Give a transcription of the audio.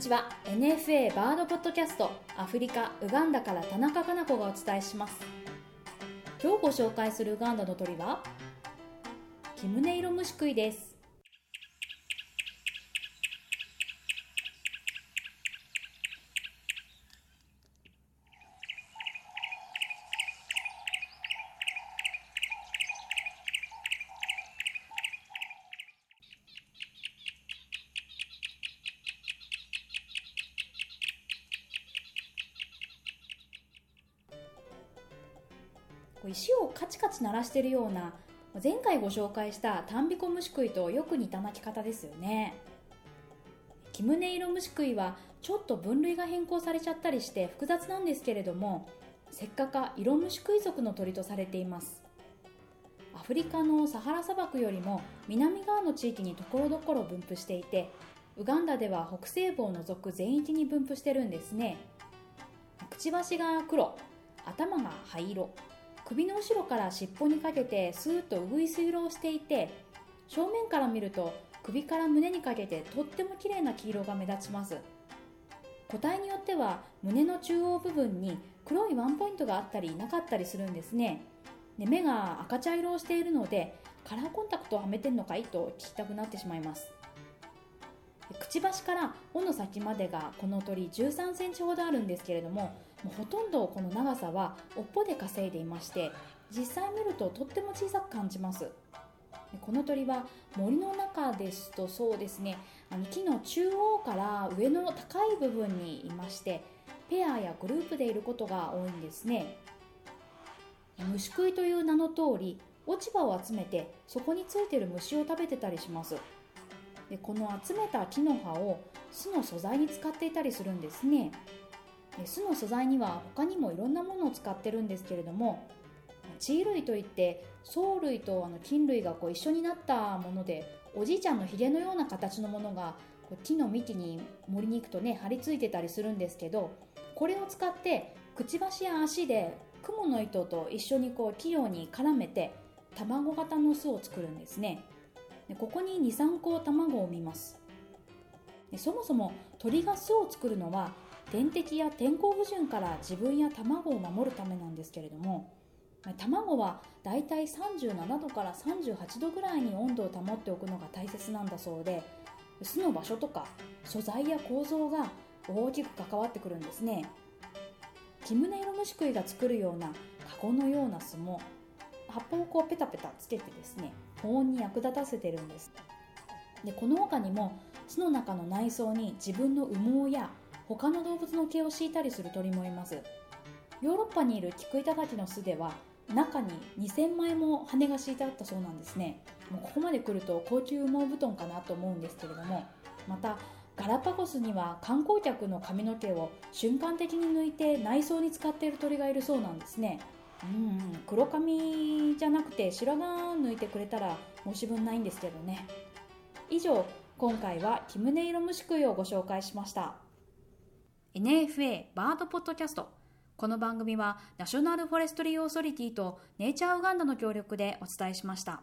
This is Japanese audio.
ちは。NFA バードポッドキャストアフリカウガンダから田中かな子がお伝えします。今日ご紹介するウガンダの鳥はキムネイロムシクイです。石をカチカチ鳴らしてるような前回ご紹介したタンビコムシクイとよく似た鳴き方ですよね。キムネイロムシクイはちょっと分類が変更されちゃったりして複雑なんですけれどもせっかかイロムシクイ属の鳥とされています。アフリカのサハラ砂漠よりも南側の地域にところどころ分布していてウガンダでは北西部を除く全域に分布してるんですね。くちばしが黒頭が灰色。首の後ろから尻尾にかけてスーッとうぐいす色をしていて正面から見ると首から胸にかけてとっても綺麗な黄色が目立ちます。個体によっては胸の中央部分に黒いワンポイントがあったりなかったりするんですね。で目が赤茶色をしているのでカラーコンタクトをはめてんのかいと聞きたくなってしまいます。くちばしから尾の先までがこの鳥13センチほどあるんですけれどももうほとんどこの長さは尾っぽで稼いでいまして実際見るととっても小さく感じます。この鳥は森の中ですとそうですねあの木の中央から上の高い部分にいましてペアやグループでいることが多いんですね。虫食いという名の通り落ち葉を集めてそこについてる虫を食べてたりします。でこの集めた木の葉を巣の素材に使っていたりするんですね。巣の素材には他にもいろんなものを使ってるんですけれども地衣類といって藻類とあの菌類がこう一緒になったものでおじいちゃんのひげのような形のものがこう木の幹に森に行くとね張り付いてたりするんですけどこれを使ってくちばしや足でクモの糸と一緒にこう器用に絡めて卵型の巣を作るんですね。でここに23個卵を産みます。でそもそも鳥が巣を作るのは天敵や天候不順から自分や卵を守るためなんですけれども卵はだいたい37度から38度ぐらいに温度を保っておくのが大切なんだそうで巣の場所とか素材や構造が大きく関わってくるんですね。キムネイロムシクイが作るようなカゴのような巣も葉っぱをこうペタペタつけてですね保温に役立たせてるんです。でこの他にも巣の中の内装に自分の羽毛や他の動物の毛を敷いたりする鳥もいます。ヨーロッパにいるキクイタタキの巣では中に2000枚も羽が敷いてあったそうなんですね。もうここまで来ると高級羽毛布団かなと思うんですけれどもまたガラパゴスには観光客の髪の毛を瞬間的に抜いて内装に使っている鳥がいるそうなんですね。うん黒髪じゃなくて白髪抜いてくれたら申し分ないんですけどね。以上今回はキムネイロムシクイをご紹介しました。NFA バードポッドキャスト。この番組はナショナルフォレストリーオーソリティとネイチャーウガンダの協力でお伝えしました。